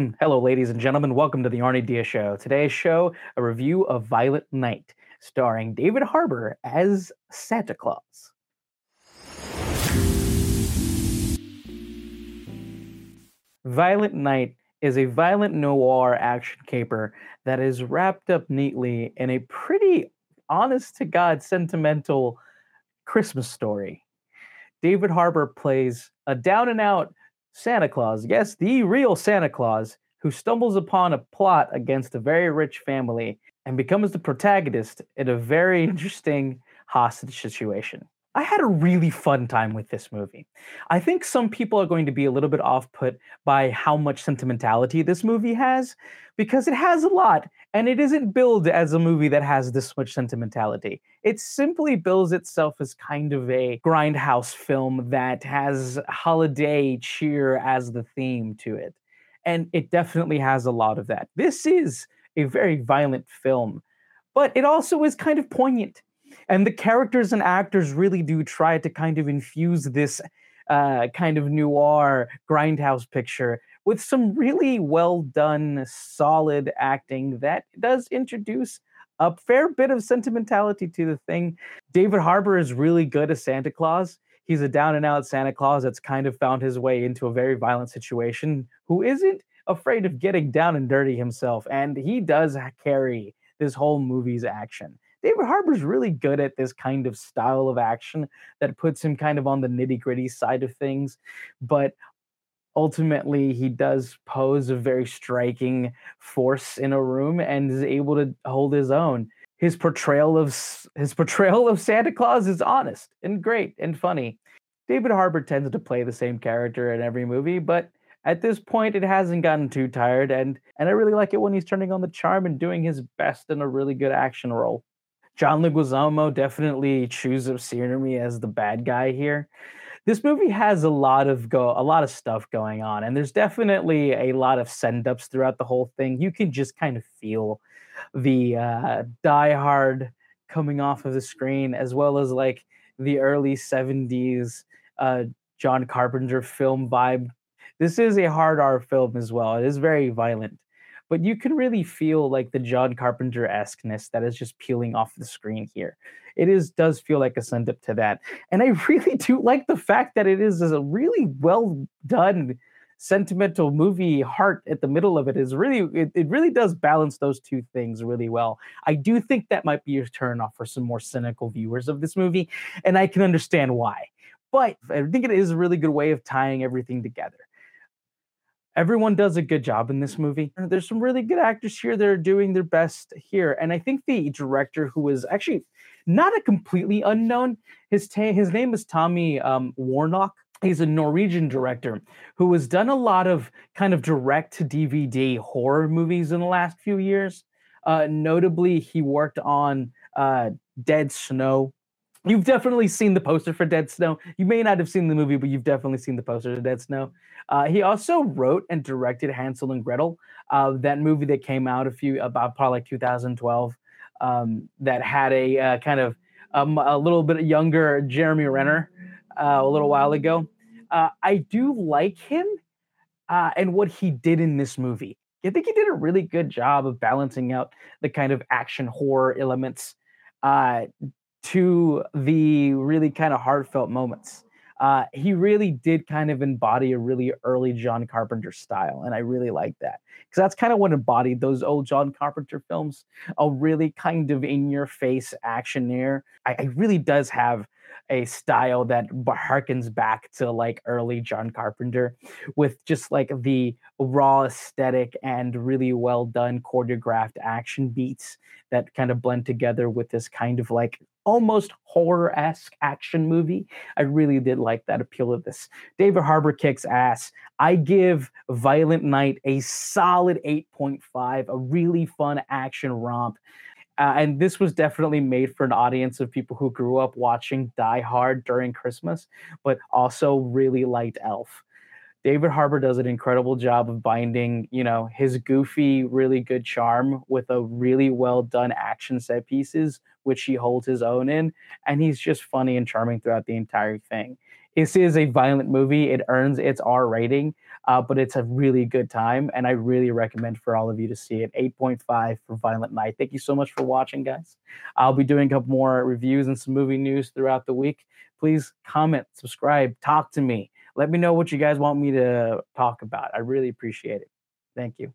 Mm, hello, ladies and gentlemen. Welcome to the Arnie Diaz Show. Today's show, a review of Violent Night, starring David Harbour as Santa Claus. Violent Night is a violent noir action caper that is wrapped up neatly in a pretty honest to God sentimental Christmas story. David Harbour plays a down and out Santa Claus, yes, the real Santa Claus, who stumbles upon a plot against a very rich family and becomes the protagonist in a very interesting hostage situation. I had a really fun time with this movie. I think some people are going to be a little bit off put by how much sentimentality this movie has because it has a lot and it isn't billed as a movie that has this much sentimentality. It simply bills itself as kind of a grindhouse film that has holiday cheer as the theme to it. And it definitely has a lot of that. This is a very violent film, but it also is kind of poignant and the characters and actors really do try to kind of infuse this uh, kind of noir grindhouse picture with some really well done, solid acting that does introduce a fair bit of sentimentality to the thing. David Harbour is really good as Santa Claus. He's a down and out Santa Claus that's kind of found his way into a very violent situation who isn't afraid of getting down and dirty himself. And he does carry this whole movie's action. David Harbour's really good at this kind of style of action that puts him kind of on the nitty gritty side of things. But ultimately, he does pose a very striking force in a room and is able to hold his own. His portrayal of his portrayal of Santa Claus is honest and great and funny. David Harbour tends to play the same character in every movie, but at this point it hasn't gotten too tired and and I really like it when he's turning on the charm and doing his best in a really good action role. John Leguizamo definitely up scenery as the bad guy here. This movie has a lot of go a lot of stuff going on, and there's definitely a lot of send ups throughout the whole thing. You can just kind of feel the uh, Die Hard coming off of the screen, as well as like the early '70s uh, John Carpenter film vibe. This is a hard R film as well. It is very violent but you can really feel like the John Carpenter esqueness that is just peeling off the screen here. It is does feel like a send up to that, and I really do like the fact that it is a really well done sentimental movie. Heart at the middle of it is really it, it really does balance those two things really well. I do think that might be a turn off for some more cynical viewers of this movie and i can understand why but i think it is a really good way of tying everything together everyone does a good job in this movie. There's some really good actors here that are doing their best here, and I think the director, who is actually not a completely unknown, his ta- his name is Tommy um, Warnock. He's a Norwegian director who has done a lot of kind of direct to DVD horror movies in the last few years. Uh, notably, he worked on uh, Dead Snow, You've definitely seen the poster for Dead Snow. You may not have seen the movie, but you've definitely seen the poster for Dead Snow. Uh, he also wrote and directed Hansel and Gretel, uh, that movie that came out a few about probably like 2012, um, that had a uh, kind of um, a little bit younger Jeremy Renner uh, a little while ago. Uh, I do like him uh, and what he did in this movie. I think he did a really good job of balancing out the kind of action horror elements uh, to the really kind of heartfelt moments. Uh, he really did kind of embody a really early John Carpenter style, and I really like that because that's kind of what embodied those old John Carpenter films. A really kind of in-your-face actioneer. I, I really does have a style that harkens back to like early John Carpenter with just like the raw aesthetic and really well done choreographed action beats that kind of blend together with this kind of like almost horror esque action movie. I really did like that appeal of this. David Harbour kicks ass. I give Violent Night a solid 8.5, a really fun action romp. Uh, and this was definitely made for an audience of people who grew up watching Die Hard during Christmas, but also really liked Elf. David Harbour does an incredible job of binding, you know, his goofy, really good charm with a really well done action set pieces, which he holds his own in. And he's just funny and charming throughout the entire thing. This is a violent movie. It earns its R rating, uh, but it's a really good time. And I really recommend for all of you to see it. 8.5 for Violent Night. Thank you so much for watching, guys. I'll be doing a couple more reviews and some movie news throughout the week. Please comment, subscribe, talk to me let me know what you guys want me to talk about. I really appreciate it. Thank you.